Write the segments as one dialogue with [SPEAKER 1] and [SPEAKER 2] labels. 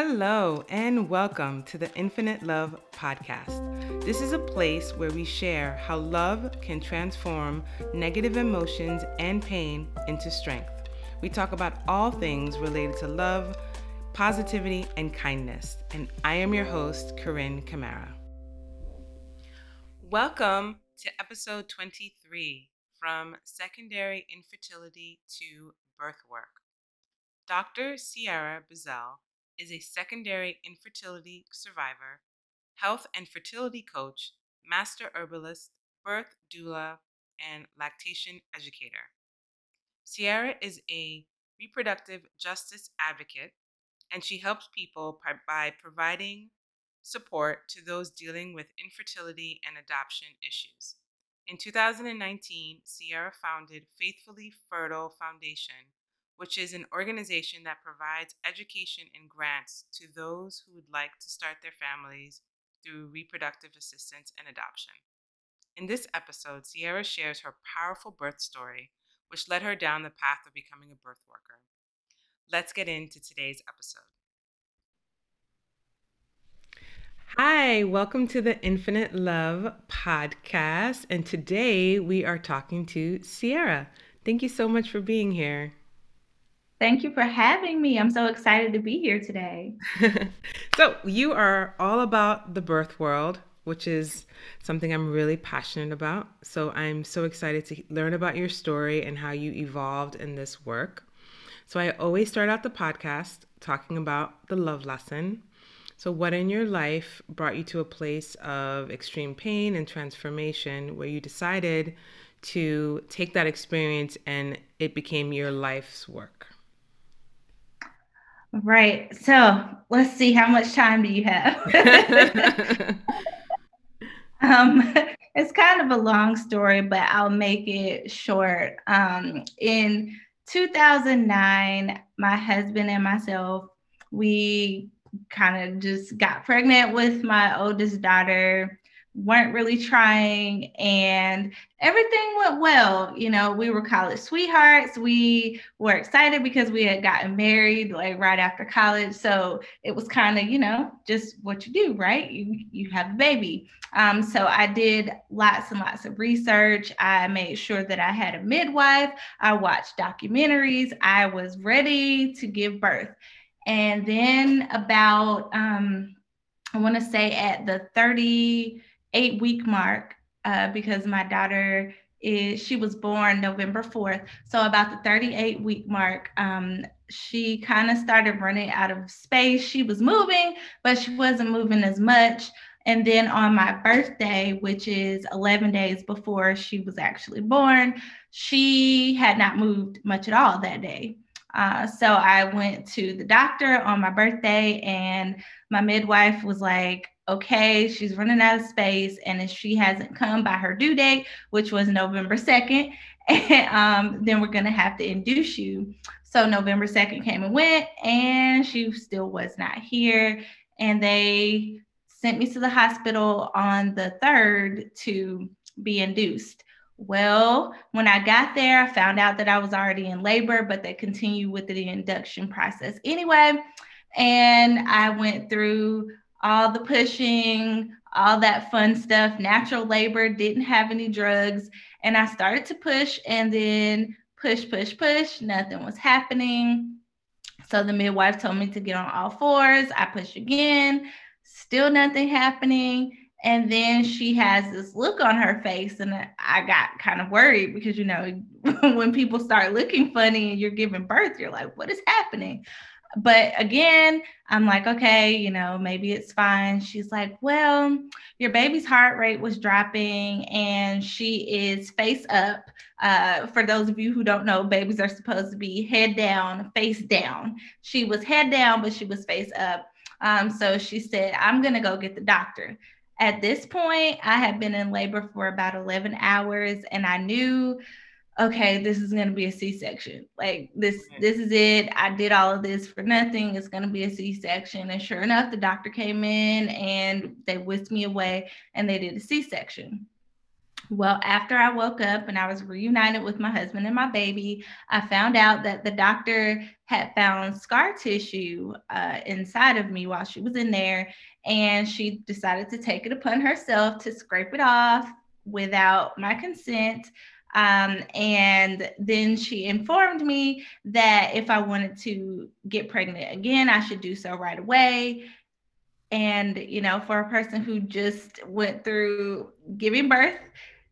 [SPEAKER 1] Hello, and welcome to the Infinite Love Podcast. This is a place where we share how love can transform negative emotions and pain into strength. We talk about all things related to love, positivity, and kindness. And I am your host, Corinne Camara. Welcome to episode 23 From Secondary Infertility to Birth Work. Dr. Sierra Bazell is a secondary infertility survivor, health and fertility coach, master herbalist, birth doula, and lactation educator. Sierra is a reproductive justice advocate, and she helps people by providing support to those dealing with infertility and adoption issues. In 2019, Sierra founded Faithfully Fertile Foundation, which is an organization that provides education and grants to those who would like to start their families through reproductive assistance and adoption. In this episode, Sierra shares her powerful birth story, which led her down the path of becoming a birth worker. Let's get into today's episode. Hi, welcome to the Infinite Love podcast. And today we are talking to Sierra. Thank you so much for being here.
[SPEAKER 2] Thank you for having me. I'm so excited to be here today.
[SPEAKER 1] so, you are all about the birth world, which is something I'm really passionate about. So, I'm so excited to learn about your story and how you evolved in this work. So, I always start out the podcast talking about the love lesson. So, what in your life brought you to a place of extreme pain and transformation where you decided to take that experience and it became your life's work?
[SPEAKER 2] Right. So let's see, how much time do you have? um, it's kind of a long story, but I'll make it short. Um, in 2009, my husband and myself, we kind of just got pregnant with my oldest daughter weren't really trying and everything went well. You know we were college sweethearts. We were excited because we had gotten married like right after college. So it was kind of you know just what you do right? You you have a baby. Um, so i did lots and lots of research. I made sure that i had a midwife. I watched documentaries. I was ready to give birth. And then about um, i want to say at the 30 eight week mark uh, because my daughter is she was born November 4th. So about the 38 week mark, um, she kind of started running out of space. She was moving, but she wasn't moving as much. And then on my birthday, which is 11 days before she was actually born, she had not moved much at all that day. Uh, so I went to the doctor on my birthday, and my midwife was like, okay, she's running out of space, and if she hasn't come by her due date, which was November 2nd, and, um, then we're gonna have to induce you. So November 2nd came and went, and she still was not here. And they sent me to the hospital on the 3rd to be induced. Well, when I got there, I found out that I was already in labor, but they continued with the induction process anyway. And I went through all the pushing, all that fun stuff, natural labor, didn't have any drugs. And I started to push and then push, push, push. Nothing was happening. So the midwife told me to get on all fours. I push again, still nothing happening. And then she has this look on her face, and I got kind of worried because, you know, when people start looking funny and you're giving birth, you're like, what is happening? But again, I'm like, okay, you know, maybe it's fine. She's like, well, your baby's heart rate was dropping and she is face up. Uh, for those of you who don't know, babies are supposed to be head down, face down. She was head down, but she was face up. Um, so she said, I'm going to go get the doctor. At this point, I had been in labor for about 11 hours and I knew okay, this is gonna be a C-section. Like this, this is it. I did all of this for nothing. It's gonna be a C-section. And sure enough, the doctor came in and they whisked me away and they did a C-section. Well, after I woke up and I was reunited with my husband and my baby, I found out that the doctor had found scar tissue uh, inside of me while she was in there. And she decided to take it upon herself to scrape it off without my consent. Um, and then she informed me that if I wanted to get pregnant again, I should do so right away. And, you know, for a person who just went through giving birth,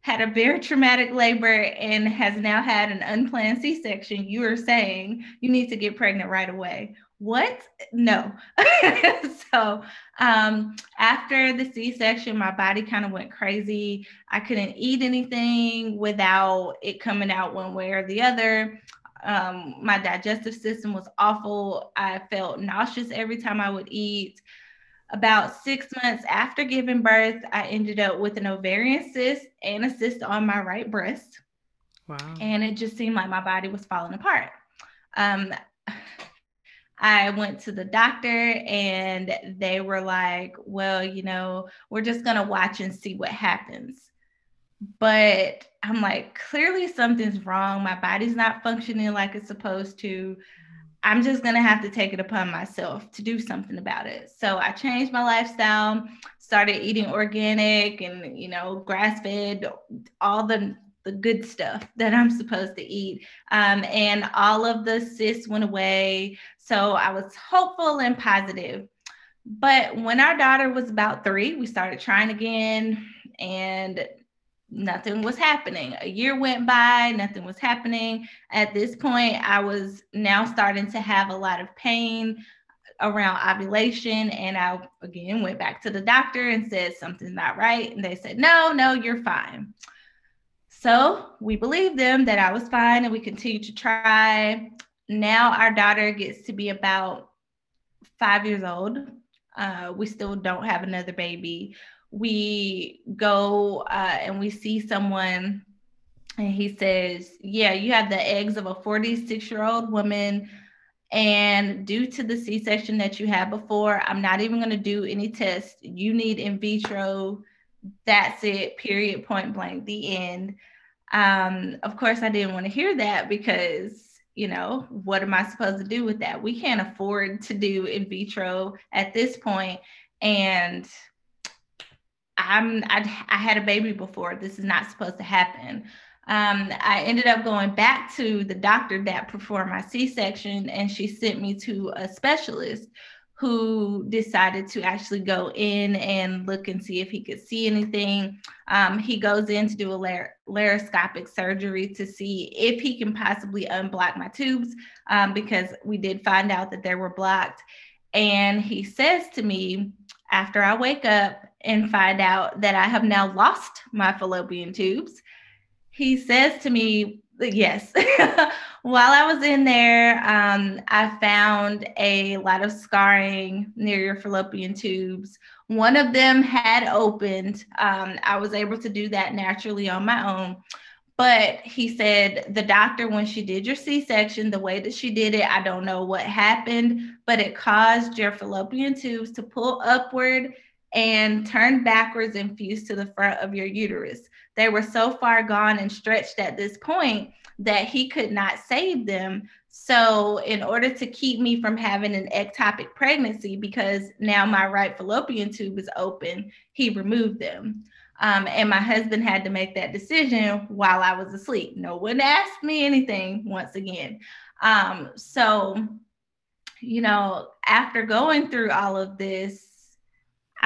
[SPEAKER 2] had a very traumatic labor and has now had an unplanned C section, you are saying you need to get pregnant right away. What? No. so um, after the C section, my body kind of went crazy. I couldn't eat anything without it coming out one way or the other. Um, my digestive system was awful. I felt nauseous every time I would eat. About six months after giving birth, I ended up with an ovarian cyst and a cyst on my right breast. Wow. And it just seemed like my body was falling apart. Um, I went to the doctor and they were like, well, you know, we're just going to watch and see what happens. But I'm like, clearly something's wrong. My body's not functioning like it's supposed to. I'm just going to have to take it upon myself to do something about it. So I changed my lifestyle, started eating organic and, you know, grass fed, all the the good stuff that I'm supposed to eat. Um, and all of the cysts went away. So I was hopeful and positive. But when our daughter was about three, we started trying again and nothing was happening. A year went by, nothing was happening. At this point, I was now starting to have a lot of pain around ovulation. And I again went back to the doctor and said something's not right. And they said, no, no, you're fine. So we believed them that I was fine and we continued to try. Now our daughter gets to be about five years old. Uh, we still don't have another baby we go uh, and we see someone and he says, Yeah, you have the eggs of a 46 year old woman. And due to the C section that you had before, I'm not even going to do any tests. You need in vitro. That's it, period, point blank, the end. Um, of course, I didn't want to hear that because, you know, what am I supposed to do with that? We can't afford to do in vitro at this point. And I'm I, I had a baby before. This is not supposed to happen. Um, I ended up going back to the doctor that performed my C-section, and she sent me to a specialist who decided to actually go in and look and see if he could see anything. Um, he goes in to do a lar- laparoscopic surgery to see if he can possibly unblock my tubes um, because we did find out that they were blocked. And he says to me, after I wake up and find out that I have now lost my fallopian tubes, he says to me, Yes, while I was in there, um, I found a lot of scarring near your fallopian tubes. One of them had opened. Um, I was able to do that naturally on my own. But he said the doctor, when she did your C section, the way that she did it, I don't know what happened, but it caused your fallopian tubes to pull upward and turn backwards and fuse to the front of your uterus. They were so far gone and stretched at this point that he could not save them. So, in order to keep me from having an ectopic pregnancy, because now my right fallopian tube is open, he removed them. Um, and my husband had to make that decision while I was asleep. No one asked me anything once again. Um, so, you know, after going through all of this,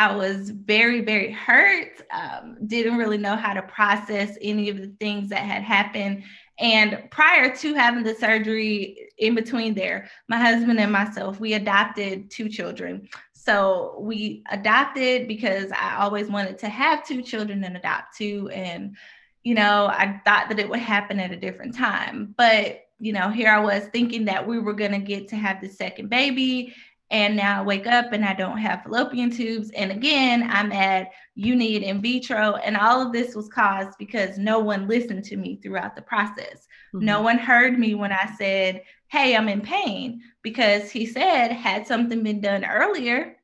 [SPEAKER 2] I was very, very hurt. Um, didn't really know how to process any of the things that had happened. And prior to having the surgery, in between there, my husband and myself, we adopted two children. So we adopted because I always wanted to have two children and adopt two. And, you know, I thought that it would happen at a different time. But, you know, here I was thinking that we were going to get to have the second baby. And now I wake up and I don't have fallopian tubes. And again, I'm at you need in vitro. And all of this was caused because no one listened to me throughout the process. Mm-hmm. No one heard me when I said, Hey, I'm in pain. Because he said, had something been done earlier,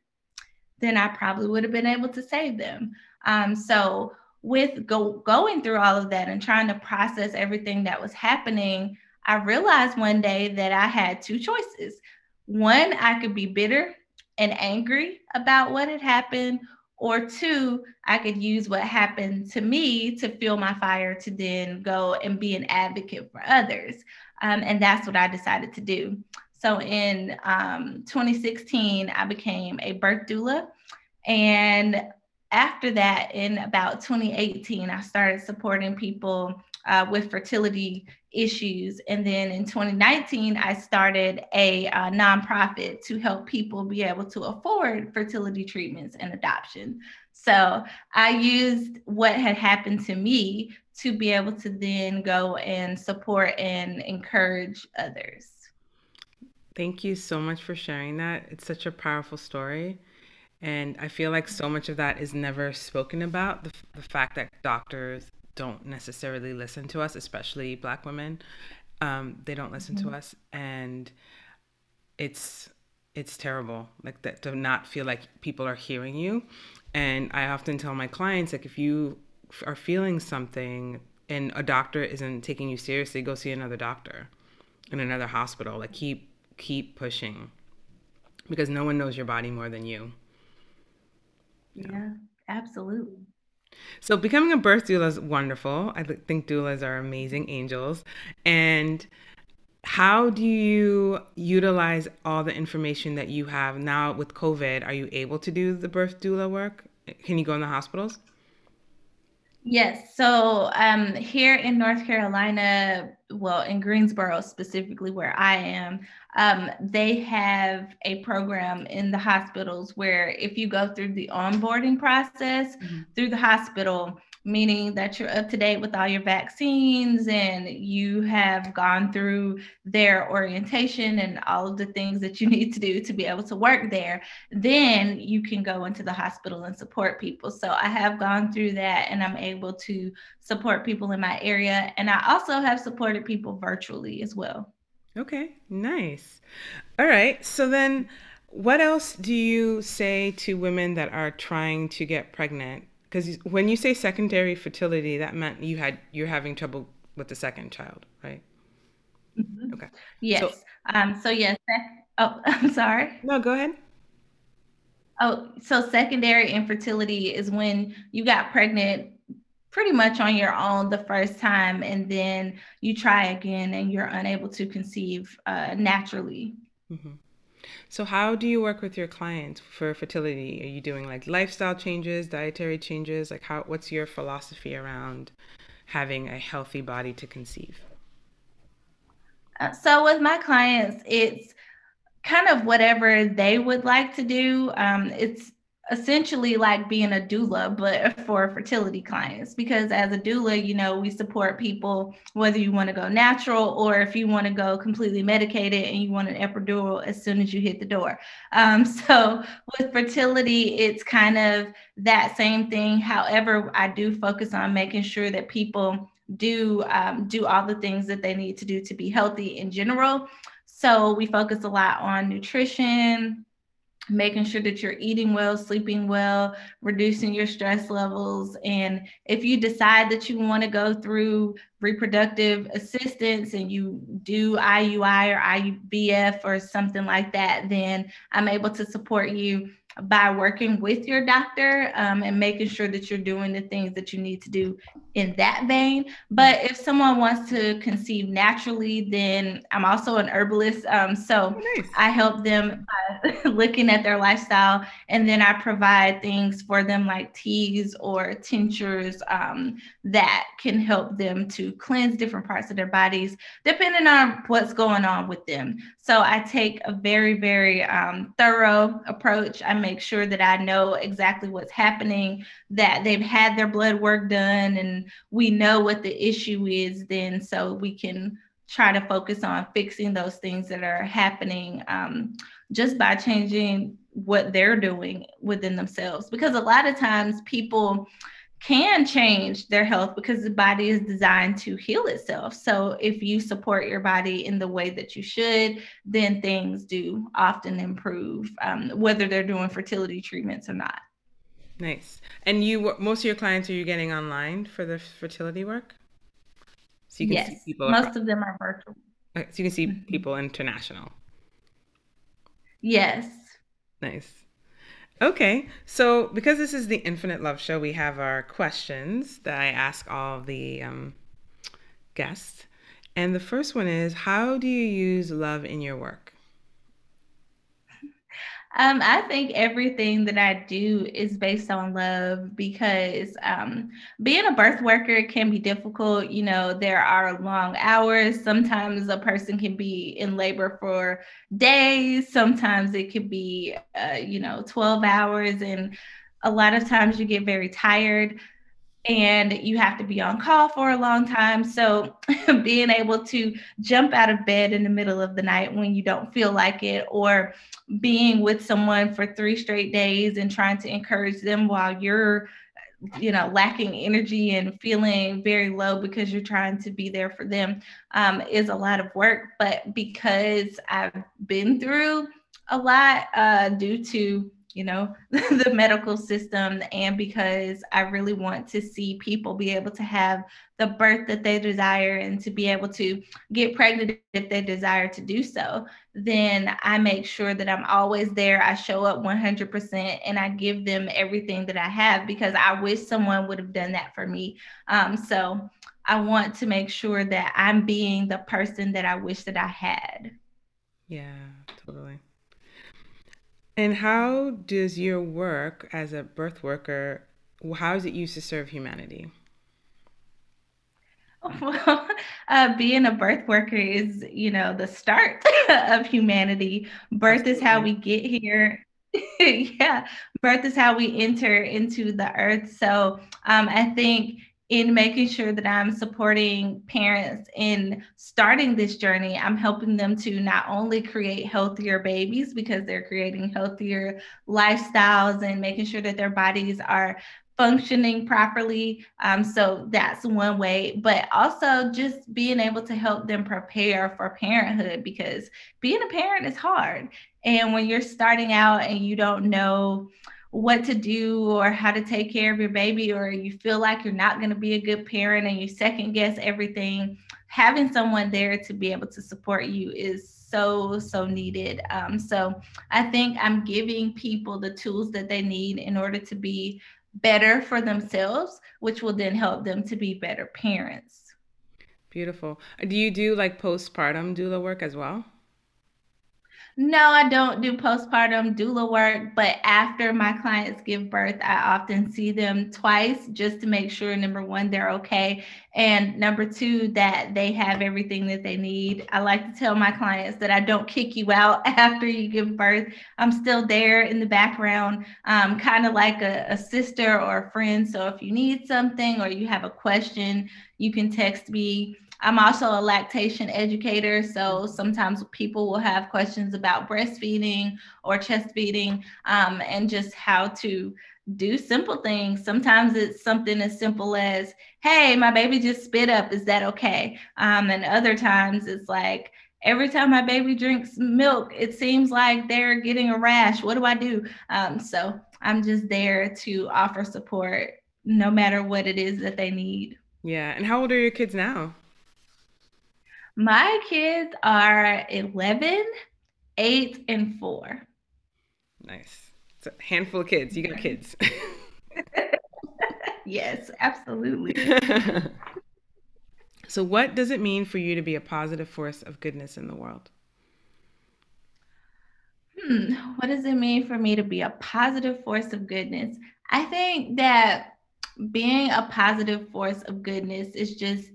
[SPEAKER 2] then I probably would have been able to save them. Um, so with go, going through all of that and trying to process everything that was happening, I realized one day that I had two choices. One, I could be bitter and angry about what had happened, or two, I could use what happened to me to fuel my fire to then go and be an advocate for others. Um, and that's what I decided to do. So in um, 2016, I became a birth doula. And after that, in about 2018, I started supporting people uh, with fertility issues. And then in 2019, I started a uh, nonprofit to help people be able to afford fertility treatments and adoption. So I used what had happened to me to be able to then go and support and encourage others.
[SPEAKER 1] Thank you so much for sharing that. It's such a powerful story. And I feel like so much of that is never spoken about the, the fact that doctors don't necessarily listen to us, especially black women. Um, they don't listen mm-hmm. to us, and it's it's terrible. Like that to not feel like people are hearing you. And I often tell my clients like if you are feeling something and a doctor isn't taking you seriously, go see another doctor in another hospital. Like keep keep pushing because no one knows your body more than you.
[SPEAKER 2] Yeah, absolutely.
[SPEAKER 1] So becoming a birth doula is wonderful. I think doulas are amazing angels. And how do you utilize all the information that you have now with COVID? Are you able to do the birth doula work? Can you go in the hospitals?
[SPEAKER 2] Yes. So um, here in North Carolina, well, in Greensboro specifically, where I am, um, they have a program in the hospitals where if you go through the onboarding process mm-hmm. through the hospital, meaning that you're up to date with all your vaccines and you have gone through their orientation and all of the things that you need to do to be able to work there, then you can go into the hospital and support people. So I have gone through that and I'm able to support people in my area. And I also have supported people virtually as well.
[SPEAKER 1] Okay, nice. All right. So then, what else do you say to women that are trying to get pregnant because when you say secondary fertility, that meant you had you're having trouble with the second child, right?
[SPEAKER 2] Mm-hmm. Okay. Yes. So, um. So yes. Oh, I'm sorry.
[SPEAKER 1] No, go ahead.
[SPEAKER 2] Oh, so secondary infertility is when you got pregnant pretty much on your own the first time, and then you try again and you're unable to conceive uh, naturally. Mm-hmm.
[SPEAKER 1] So, how do you work with your clients for fertility? Are you doing like lifestyle changes, dietary changes? Like, how? What's your philosophy around having a healthy body to conceive?
[SPEAKER 2] Uh, so, with my clients, it's kind of whatever they would like to do. Um, it's essentially like being a doula, but for fertility clients. Because as a doula, you know, we support people whether you want to go natural or if you want to go completely medicated and you want an epidural as soon as you hit the door. Um, so with fertility, it's kind of that same thing. However, I do focus on making sure that people do um, do all the things that they need to do to be healthy in general. So we focus a lot on nutrition, making sure that you're eating well, sleeping well, reducing your stress levels. And if you decide that you want to go through reproductive assistance and you do IUI or IVF or something like that, then I'm able to support you by working with your doctor um, and making sure that you're doing the things that you need to do in that vein. But if someone wants to conceive naturally, then I'm also an herbalist. Um, so oh, nice. I help them by looking at their lifestyle, and then I provide things for them like teas or tinctures um, that can help them to cleanse different parts of their bodies, depending on what's going on with them. So I take a very, very um, thorough approach. I make sure that I know exactly what's happening, that they've had their blood work done, and we know what the issue is, then so we can try to focus on fixing those things that are happening um, just by changing what they're doing within themselves. Because a lot of times people, can change their health because the body is designed to heal itself. So if you support your body in the way that you should, then things do often improve, um, whether they're doing fertility treatments or not.
[SPEAKER 1] Nice. And you, most of your clients are you getting online for the fertility work?
[SPEAKER 2] So you can yes, see people. Most across. of them are virtual.
[SPEAKER 1] So you can see mm-hmm. people international.
[SPEAKER 2] Yes.
[SPEAKER 1] Nice. Okay, so because this is the Infinite Love Show, we have our questions that I ask all the um, guests. And the first one is How do you use love in your work?
[SPEAKER 2] Um, I think everything that I do is based on love because um, being a birth worker can be difficult. You know, there are long hours. Sometimes a person can be in labor for days. Sometimes it could be, uh, you know, 12 hours. And a lot of times you get very tired and you have to be on call for a long time. So, being able to jump out of bed in the middle of the night when you don't feel like it, or being with someone for three straight days and trying to encourage them while you're you know lacking energy and feeling very low because you're trying to be there for them um, is a lot of work but because i've been through a lot uh, due to you know, the medical system, and because I really want to see people be able to have the birth that they desire and to be able to get pregnant if they desire to do so, then I make sure that I'm always there. I show up 100% and I give them everything that I have because I wish someone would have done that for me. Um, so I want to make sure that I'm being the person that I wish that I had.
[SPEAKER 1] Yeah, totally. And how does your work as a birth worker, how is it used to serve humanity?
[SPEAKER 2] Well, uh, being a birth worker is, you know, the start of humanity. Birth Absolutely. is how we get here. yeah, birth is how we enter into the earth. So um, I think in making sure that I'm supporting parents in starting this journey, I'm helping them to not only create healthier babies because they're creating healthier lifestyles and making sure that their bodies are functioning properly. Um, so that's one way, but also just being able to help them prepare for parenthood because being a parent is hard. And when you're starting out and you don't know, what to do or how to take care of your baby, or you feel like you're not going to be a good parent and you second guess everything, having someone there to be able to support you is so, so needed. Um, so I think I'm giving people the tools that they need in order to be better for themselves, which will then help them to be better parents.
[SPEAKER 1] Beautiful. Do you do like postpartum doula work as well?
[SPEAKER 2] No, I don't do postpartum doula work, but after my clients give birth, I often see them twice just to make sure number one, they're okay, and number two, that they have everything that they need. I like to tell my clients that I don't kick you out after you give birth. I'm still there in the background, um, kind of like a, a sister or a friend. So if you need something or you have a question, you can text me I'm also a lactation educator. So sometimes people will have questions about breastfeeding or chest feeding um, and just how to do simple things. Sometimes it's something as simple as, hey, my baby just spit up. Is that okay? Um, and other times it's like, every time my baby drinks milk, it seems like they're getting a rash. What do I do? Um, so I'm just there to offer support no matter what it is that they need.
[SPEAKER 1] Yeah. And how old are your kids now?
[SPEAKER 2] My kids are 11, 8, and 4.
[SPEAKER 1] Nice. It's a handful of kids. You got kids.
[SPEAKER 2] yes, absolutely.
[SPEAKER 1] so, what does it mean for you to be a positive force of goodness in the world?
[SPEAKER 2] Hmm, what does it mean for me to be a positive force of goodness? I think that being a positive force of goodness is just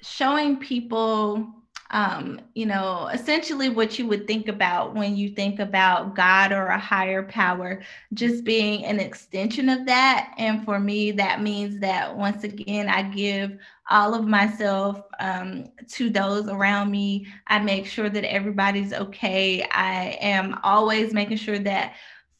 [SPEAKER 2] showing people um, you know, essentially what you would think about when you think about God or a higher power, just being an extension of that. And for me, that means that once again, I give all of myself um, to those around me. I make sure that everybody's okay. I am always making sure that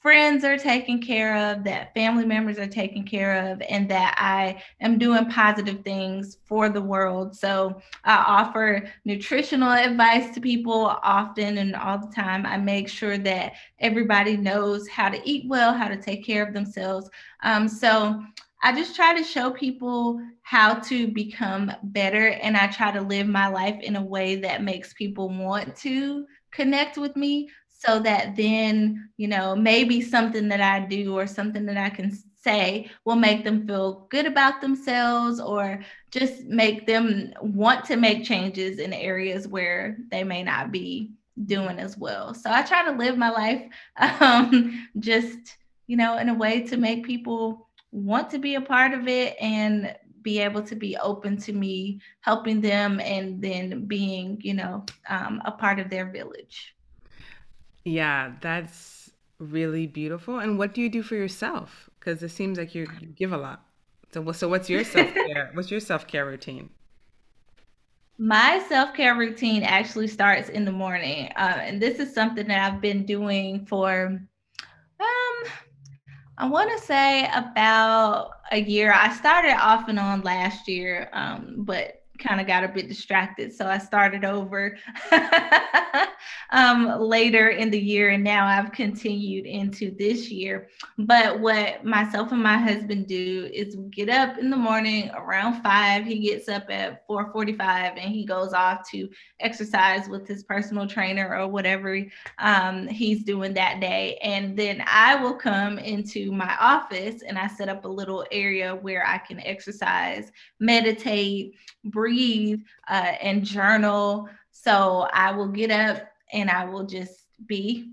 [SPEAKER 2] friends are taken care of, that family members are taken care of, and that I am doing positive things for the world. So I offer nutritional advice to people often and all the time. I make sure that everybody knows how to eat well, how to take care of themselves. Um, so I just try to show people how to become better, and I try to live my life in a way that makes people want to connect with me so that then, you know, maybe something that I do or something that I can say will make them feel good about themselves or just make them want to make changes in areas where they may not be doing as well. So I try to live my life um, just, you know, in a way to make people want to be a part of it and be able to be open to me helping them and then being, you know, um, a part of their village.
[SPEAKER 1] Yeah, that's really beautiful. And what do you do for yourself? Because it seems like you, you give a lot. So, so what's your self care? what's your self care routine?
[SPEAKER 2] My self care routine actually starts in the morning, uh, and this is something that I've been doing for, um, I want to say about a year. I started off and on last year, um, but kind of got a bit distracted. So I started over um, later in the year, and now I've continued into this year. But what myself and my husband do is get up in the morning around five. He gets up at 4:45 and he goes off to exercise with his personal trainer or whatever um, he's doing that day. And then I will come into my office and I set up a little area where I can exercise, meditate, breathe, uh, and journal. So I will get up and I will just be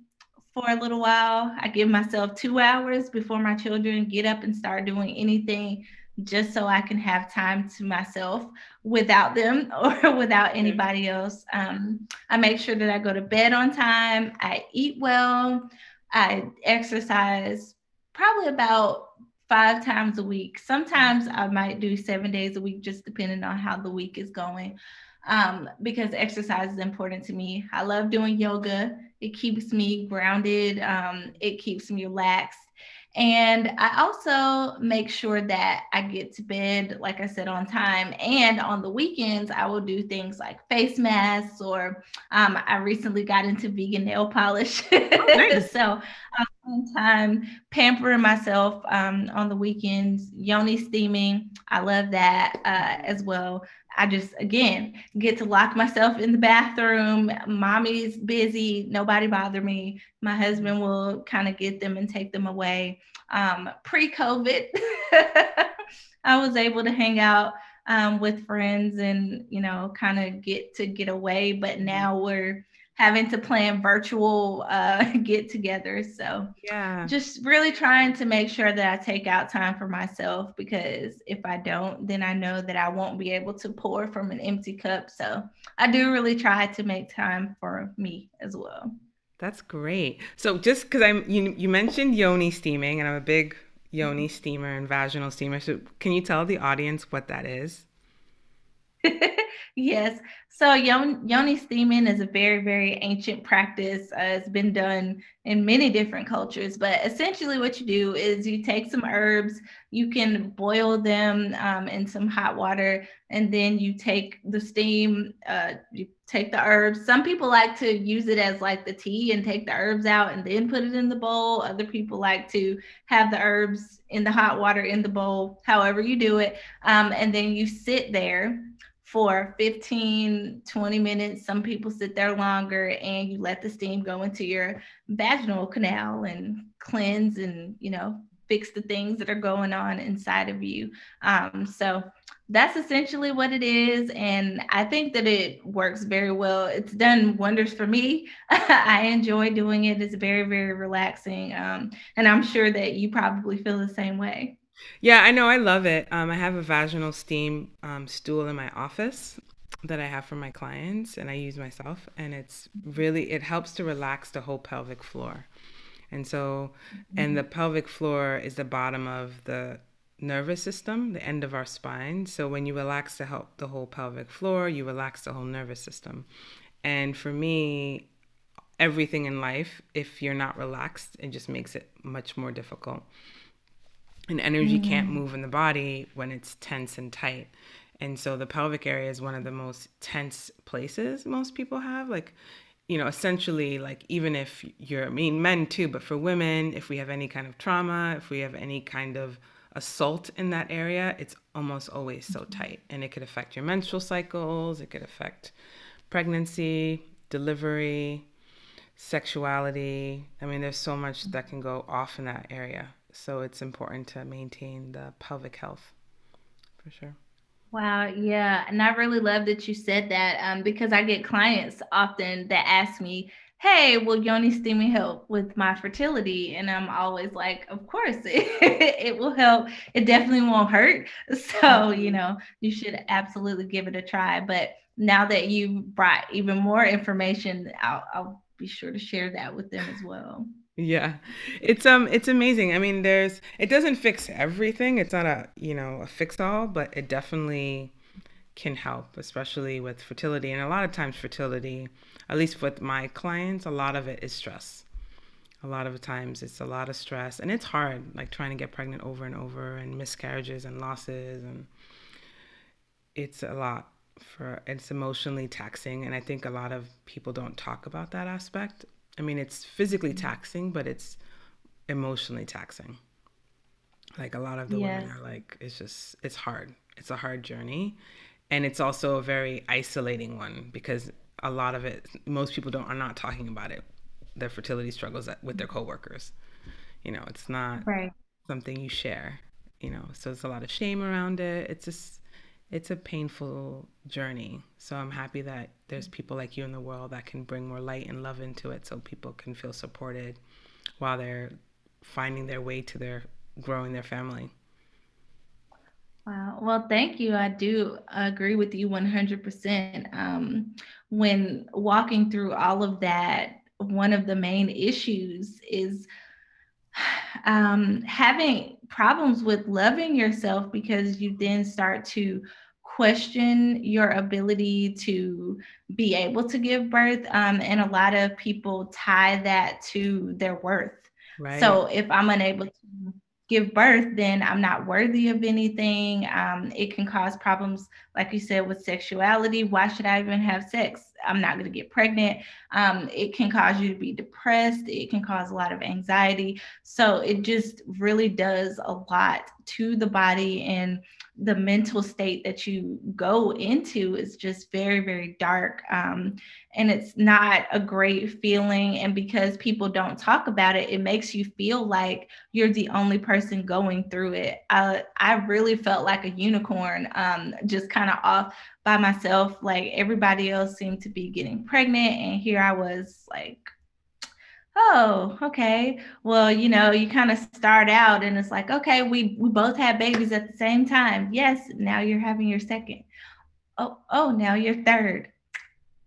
[SPEAKER 2] for a little while. I give myself two hours before my children get up and start doing anything just so I can have time to myself without them or without anybody else. Um, I make sure that I go to bed on time, I eat well, I exercise probably about five times a week. Sometimes I might do seven days a week, just depending on how the week is going um, because exercise is important to me. I love doing yoga. It keeps me grounded. Um, it keeps me relaxed. And I also make sure that I get to bed, like I said, on time. And on the weekends, I will do things like face masks, or um, I recently got into vegan nail polish. Oh, nice. so I time pampering myself um, on the weekends, yoni steaming. I love that uh, as well. I just again get to lock myself in the bathroom. Mommy's busy, nobody bother me. My husband will kind of get them and take them away. Um, pre-COVID, I was able to hang out um, with friends and you know kind of get to get away, but now we're having to plan virtual uh, get togethers. So yeah, just really trying to make sure that I take out time for myself because if I don't, then I know that I won't be able to pour from an empty cup. So I do really try to make time for me as well.
[SPEAKER 1] That's great. So just because I'm you you mentioned yoni steaming and I'm a big yoni steamer and vaginal steamer. So can you tell the audience what that is?
[SPEAKER 2] yes. So yoni steaming is a very, very ancient practice. Uh, it's been done in many different cultures, but essentially what you do is you take some herbs, you can boil them um, in some hot water, and then you take the steam, uh, you take the herbs. Some people like to use it as like the tea and take the herbs out and then put it in the bowl. Other people like to have the herbs in the hot water in the bowl, however you do it. Um, and then you sit there for 15, 20 minutes. Some people sit there longer and you let the steam go into your vaginal canal and cleanse and, you know, fix the things that are going on inside of you. Um, so that's essentially what it is. And I think that it works very well. It's done wonders for me. I enjoy doing it. It's very, very relaxing. Um, and I'm sure that you probably feel the same way.
[SPEAKER 1] Yeah, I know. I love it. Um, I have a vaginal steam um, stool in my office that I have for my clients, and I use myself. And it's really it helps to relax the whole pelvic floor. And so, and the pelvic floor is the bottom of the nervous system, the end of our spine. So when you relax the help the whole pelvic floor, you relax the whole nervous system. And for me, everything in life if you're not relaxed it just makes it much more difficult and energy mm-hmm. can't move in the body when it's tense and tight and so the pelvic area is one of the most tense places most people have like you know essentially like even if you're i mean men too but for women if we have any kind of trauma if we have any kind of assault in that area it's almost always so mm-hmm. tight and it could affect your menstrual cycles it could affect pregnancy delivery sexuality. I mean, there's so much that can go off in that area. So it's important to maintain the pelvic health for sure.
[SPEAKER 2] Wow, yeah. And I really love that you said that um, because I get clients often that ask me, hey, will yoni steaming help with my fertility? And I'm always like, of course, it, it will help. It definitely won't hurt. So, you know, you should absolutely give it a try. But now that you brought even more information, I'll, I'll be sure to share that with them as well.
[SPEAKER 1] Yeah. It's um it's amazing. I mean, there's it doesn't fix everything. It's not a, you know, a fix all, but it definitely can help, especially with fertility. And a lot of times fertility, at least with my clients, a lot of it is stress. A lot of times it's a lot of stress and it's hard like trying to get pregnant over and over and miscarriages and losses and it's a lot for it's emotionally taxing and i think a lot of people don't talk about that aspect i mean it's physically taxing but it's emotionally taxing. Like a lot of the yes. women are like it's just it's hard. It's a hard journey. And it's also a very isolating one because a lot of it most people don't are not talking about it. Their fertility struggles with their coworkers. You know it's not right. something you share you know so there's a lot of shame around it. It's just it's a painful journey. So I'm happy that there's people like you in the world that can bring more light and love into it so people can feel supported while they're finding their way to their growing their family.
[SPEAKER 2] Wow. Well, thank you. I do agree with you 100%. Um, when walking through all of that, one of the main issues is um, having problems with loving yourself because you then start to question your ability to be able to give birth. Um, and a lot of people tie that to their worth. Right. So if I'm unable to give birth, then I'm not worthy of anything. Um, it can cause problems, like you said, with sexuality. Why should I even have sex? I'm not going to get pregnant. Um, it can cause you to be depressed. It can cause a lot of anxiety. So it just really does a lot to the body. And the mental state that you go into is just very, very dark. Um, and it's not a great feeling. And because people don't talk about it, it makes you feel like you're the only person going through it. I, I really felt like a unicorn, um, just kind of off by myself. Like everybody else seemed to be getting pregnant. And here I was like, oh okay. Well you know you kind of start out and it's like okay we we both had babies at the same time. Yes now you're having your second. Oh oh now you're third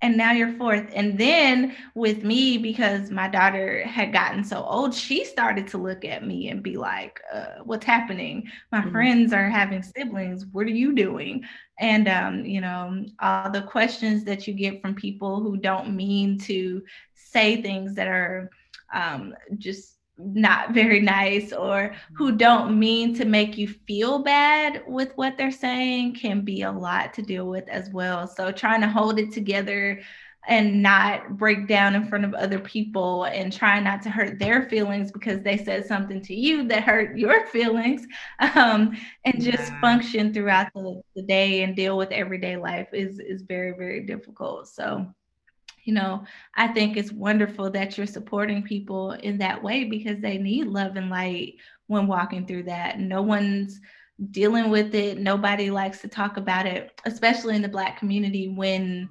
[SPEAKER 2] and now you're fourth. And then with me because my daughter had gotten so old she started to look at me and be like uh, what's happening? My mm-hmm. friends are having siblings. What are you doing? And um, you know all the questions that you get from people who don't mean to say things that are um, just not very nice or who don't mean to make you feel bad with what they're saying can be a lot to deal with as well. So trying to hold it together and not break down in front of other people and try not to hurt their feelings because they said something to you that hurt your feelings um, and just yeah. function throughout the, the day and deal with everyday life is is very very difficult so you know, I think it's wonderful that you're supporting people in that way because they need love and light when walking through that. No one's dealing with it. Nobody likes to talk about it, especially in the Black community when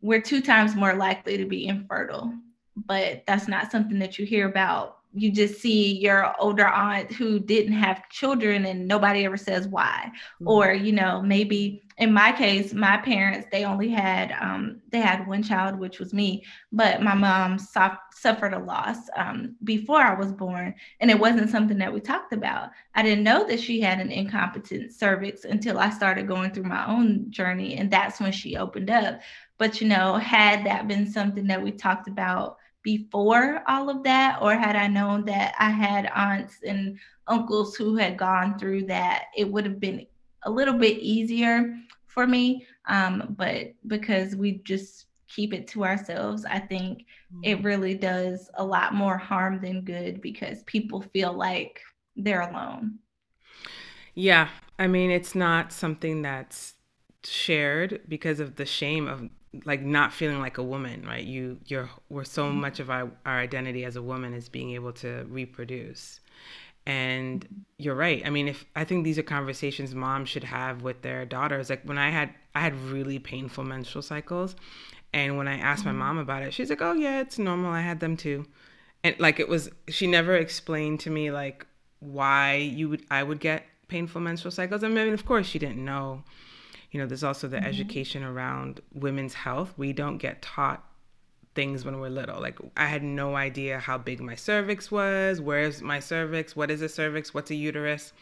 [SPEAKER 2] we're two times more likely to be infertile. But that's not something that you hear about you just see your older aunt who didn't have children and nobody ever says why mm-hmm. or you know maybe in my case my parents they only had um, they had one child which was me but my mom suffered a loss um, before i was born and it wasn't something that we talked about. I didn't know that she had an incompetent cervix until i started going through my own journey and that's when she opened up. But you know had that been something that we talked about before all of that, or had I known that I had aunts and uncles who had gone through that, it would have been a little bit easier for me. Um, but because we just keep it to ourselves, I think mm-hmm. it really does a lot more harm than good because people feel like they're alone.
[SPEAKER 1] Yeah. I mean, it's not something that's shared because of the shame of like not feeling like a woman, right? You you're we're so mm-hmm. much of our, our identity as a woman is being able to reproduce. And you're right. I mean, if I think these are conversations moms should have with their daughters. Like when I had I had really painful menstrual cycles and when I asked mm-hmm. my mom about it, she's like, "Oh yeah, it's normal. I had them too." And like it was she never explained to me like why you would I would get painful menstrual cycles. I mean, of course she didn't know you know, there's also the mm-hmm. education around women's health. We don't get taught things when we're little. Like I had no idea how big my cervix was, where's my cervix, what is a cervix, what's a uterus,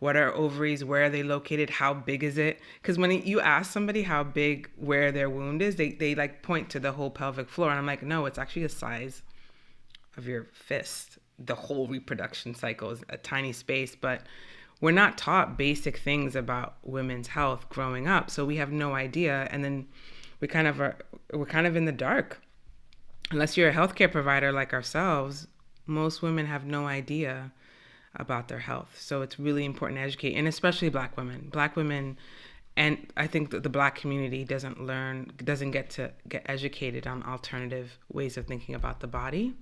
[SPEAKER 1] what are ovaries, where are they located, how big is it? Because when you ask somebody how big where their womb is, they they like point to the whole pelvic floor, and I'm like, no, it's actually the size of your fist. The whole reproduction cycle is a tiny space, but we're not taught basic things about women's health growing up. So we have no idea. And then we kind of are we're kind of in the dark unless you're a healthcare provider like ourselves most women have no idea about their health. So it's really important to educate and especially black women. Black women and i think that the black community doesn't learn doesn't get to get educated on alternative ways of thinking about the body.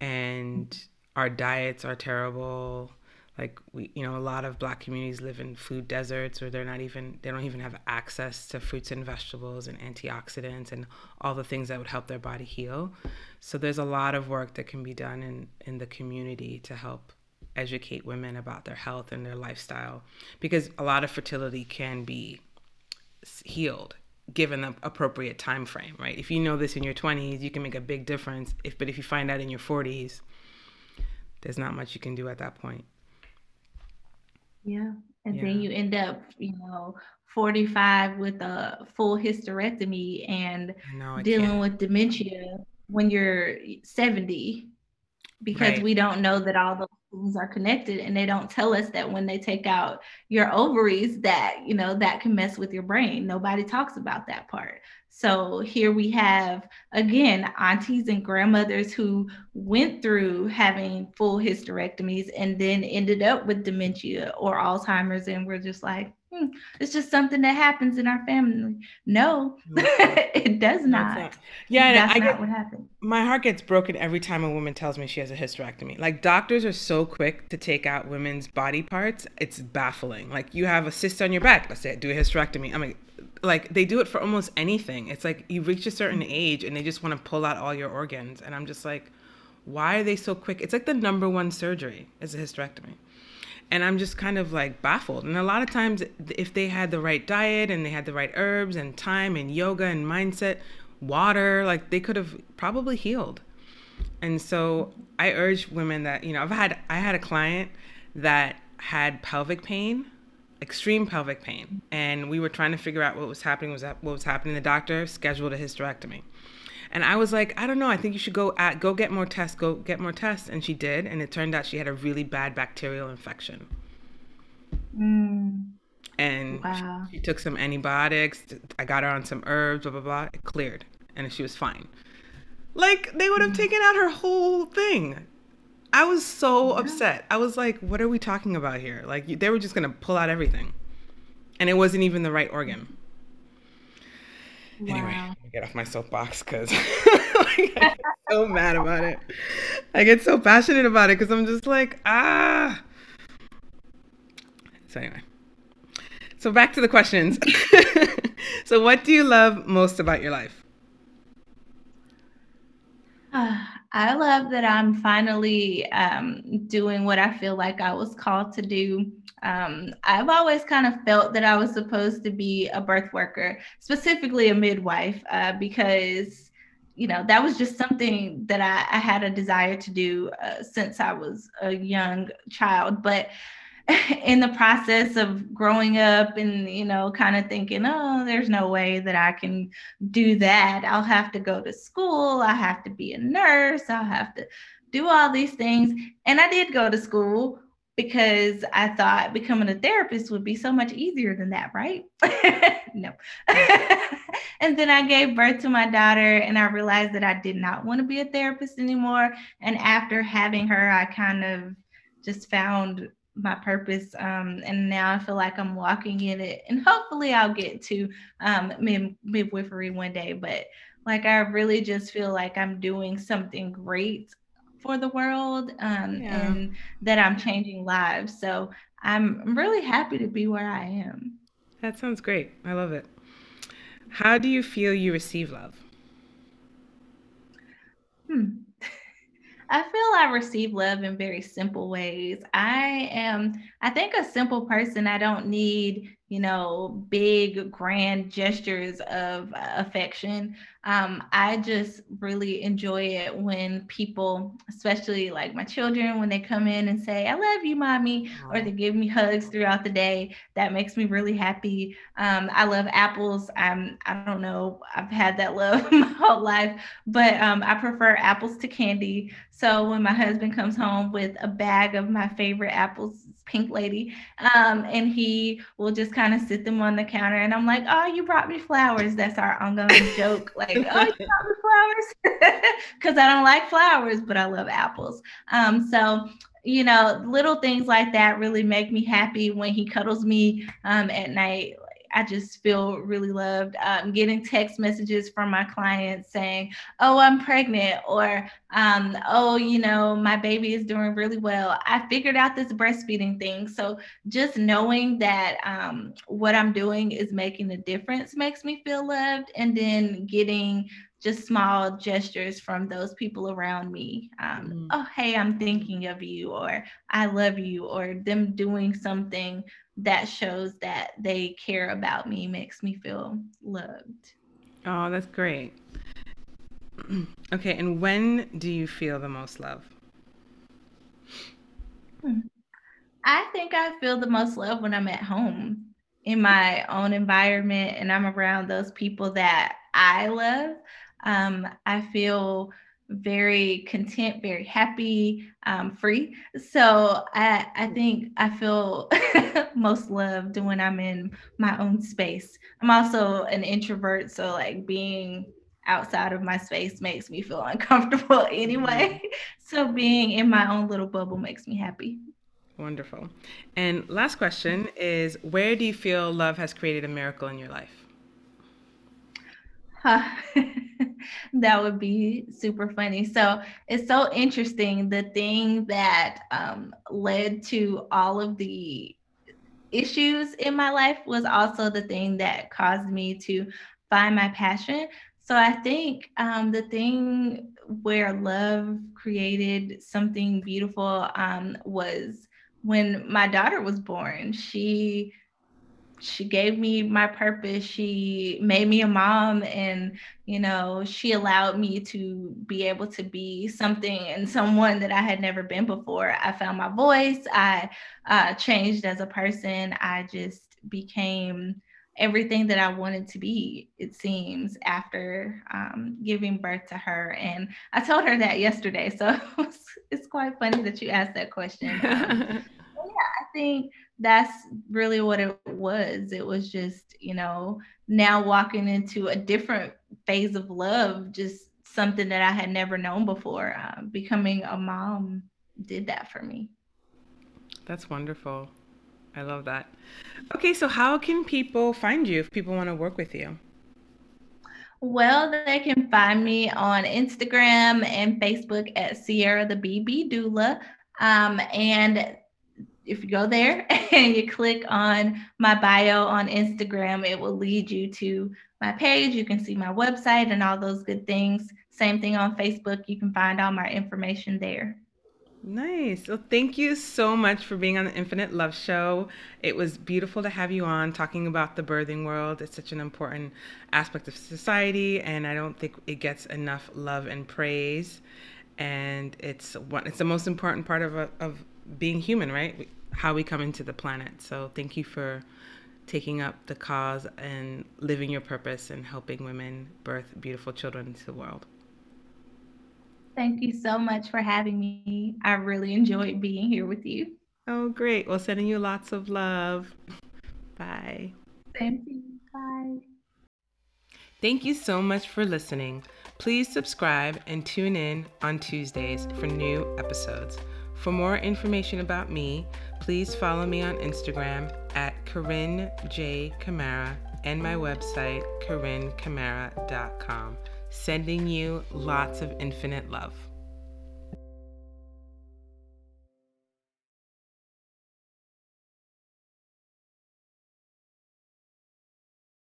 [SPEAKER 1] And our diets are terrible like we you know a lot of black communities live in food deserts or they're not even they don't even have access to fruits and vegetables and antioxidants and all the things that would help their body heal. So there's a lot of work that can be done in in the community to help educate women about their health and their lifestyle. Because a lot of fertility can be healed given the appropriate time frame right? If you know this in your 20s you can make a big difference. If but if you find out in your 40s there's not much you can do at that point
[SPEAKER 2] yeah. And yeah. then you end up, you know, 45 with a full hysterectomy and dealing can't. with dementia when you're 70 because right. we don't know that all those things are connected and they don't tell us that when they take out your ovaries that you know that can mess with your brain nobody talks about that part so here we have again aunties and grandmothers who went through having full hysterectomies and then ended up with dementia or Alzheimer's, and we're just like, hmm, it's just something that happens in our family. No, it does not.
[SPEAKER 1] Yeah, that's I not get, what happened. My heart gets broken every time a woman tells me she has a hysterectomy. Like doctors are so quick to take out women's body parts, it's baffling. Like you have a cyst on your back, let's say, do a hysterectomy. I'm like, like they do it for almost anything. It's like you reach a certain age and they just want to pull out all your organs, and I'm just like, why are they so quick? It's like the number one surgery is a hysterectomy. And I'm just kind of like baffled. And a lot of times, if they had the right diet and they had the right herbs and time and yoga and mindset, water, like they could have probably healed. And so I urge women that, you know, I've had, I had a client that had pelvic pain extreme pelvic pain, and we were trying to figure out what was happening. Was that what was happening? The doctor scheduled a hysterectomy, and I was like, I don't know. I think you should go at go get more tests. Go get more tests, and she did, and it turned out she had a really bad bacterial infection. Mm. And wow. she, she took some antibiotics. I got her on some herbs. Blah blah blah. It cleared, and she was fine. Like they would have mm. taken out her whole thing. I was so yeah. upset. I was like, what are we talking about here? Like, they were just going to pull out everything. And it wasn't even the right organ. Wow. Anyway, let me get off my soapbox because I get so mad about it. I get so passionate about it because I'm just like, ah. So, anyway. So, back to the questions. so, what do you love most about your life?
[SPEAKER 2] Uh, I love that I'm finally um, doing what I feel like I was called to do. Um, I've always kind of felt that I was supposed to be a birth worker, specifically a midwife, uh, because you know that was just something that I, I had a desire to do uh, since I was a young child. But in the process of growing up and you know kind of thinking oh there's no way that i can do that. I'll have to go to school. I have to be a nurse. I'll have to do all these things. And i did go to school because i thought becoming a therapist would be so much easier than that right? No. And then i gave birth to my daughter and i realized that i did not want to be a therapist anymore. And after having her i kind of just found my purpose um, and now i feel like i'm walking in it and hopefully i'll get to um, mid- midwifery one day but like i really just feel like i'm doing something great for the world um, yeah. and that i'm changing lives so i'm really happy to be where i am.
[SPEAKER 1] That sounds great. I love it. How do you feel you receive love
[SPEAKER 2] hmm. I feel I receive love in very simple ways. I am, I think, a simple person. I don't need you know, big grand gestures of affection. Um, I just really enjoy it when people, especially like my children, when they come in and say, I love you, mommy, or they give me hugs throughout the day. That makes me really happy. Um, I love apples. I'm, I don't know, I've had that love my whole life, but um, I prefer apples to candy. So when my husband comes home with a bag of my favorite apples, pink lady, um, and he will just kind of sit them on the counter. And I'm like, oh, you brought me flowers. That's our ongoing joke. Like, oh, you brought me flowers. Because I don't like flowers, but I love apples. Um, so you know, little things like that really make me happy when he cuddles me um, at night. I just feel really loved. Um, getting text messages from my clients saying, "Oh, I'm pregnant," or um, "Oh, you know, my baby is doing really well. I figured out this breastfeeding thing." So just knowing that um, what I'm doing is making a difference makes me feel loved, and then getting just small gestures from those people around me. Um, mm-hmm. Oh, hey, I'm thinking of you, or I love you, or them doing something that shows that they care about me makes me feel loved.
[SPEAKER 1] Oh, that's great. okay, and when do you feel the most love?
[SPEAKER 2] Hmm. I think I feel the most love when I'm at home in my own environment and I'm around those people that I love. Um, I feel very content, very happy, um, free. So I, I think I feel most loved when I'm in my own space. I'm also an introvert, so like being outside of my space makes me feel uncomfortable anyway. Mm-hmm. So being in my own little bubble makes me happy.
[SPEAKER 1] Wonderful. And last question is where do you feel love has created a miracle in your life?
[SPEAKER 2] that would be super funny. So it's so interesting. The thing that um, led to all of the issues in my life was also the thing that caused me to find my passion. So I think um, the thing where love created something beautiful um, was when my daughter was born. She she gave me my purpose. She made me a mom and you know she allowed me to be able to be something and someone that i had never been before. I found my voice. I uh, changed as a person. I just became everything that i wanted to be it seems after um, giving birth to her. And i told her that yesterday. So it's, it's quite funny that you asked that question um, yeah i think that's really what it was. It was just, you know, now walking into a different phase of love, just something that I had never known before. Uh, becoming a mom did that for me.
[SPEAKER 1] That's wonderful. I love that. Okay, so how can people find you if people want to work with you?
[SPEAKER 2] Well, they can find me on Instagram and Facebook at Sierra the BB Doula. Um, and if you go there and you click on my bio on Instagram, it will lead you to my page. You can see my website and all those good things. Same thing on Facebook. You can find all my information there.
[SPEAKER 1] Nice. Well, thank you so much for being on the Infinite Love Show. It was beautiful to have you on talking about the birthing world. It's such an important aspect of society, and I don't think it gets enough love and praise. And it's one, it's the most important part of, a, of being human, right? How we come into the planet. So thank you for taking up the cause and living your purpose and helping women birth beautiful children into the world.
[SPEAKER 2] Thank you so much for having me. I really enjoyed being here with you.
[SPEAKER 1] Oh, great. Well, sending you lots of love. Bye.
[SPEAKER 2] Same to you. Bye.
[SPEAKER 1] Thank you so much for listening. Please subscribe and tune in on Tuesdays for new episodes. For more information about me, please follow me on Instagram at Corinne J. Camara and my website, CorinneCamara.com. Sending you lots of infinite love.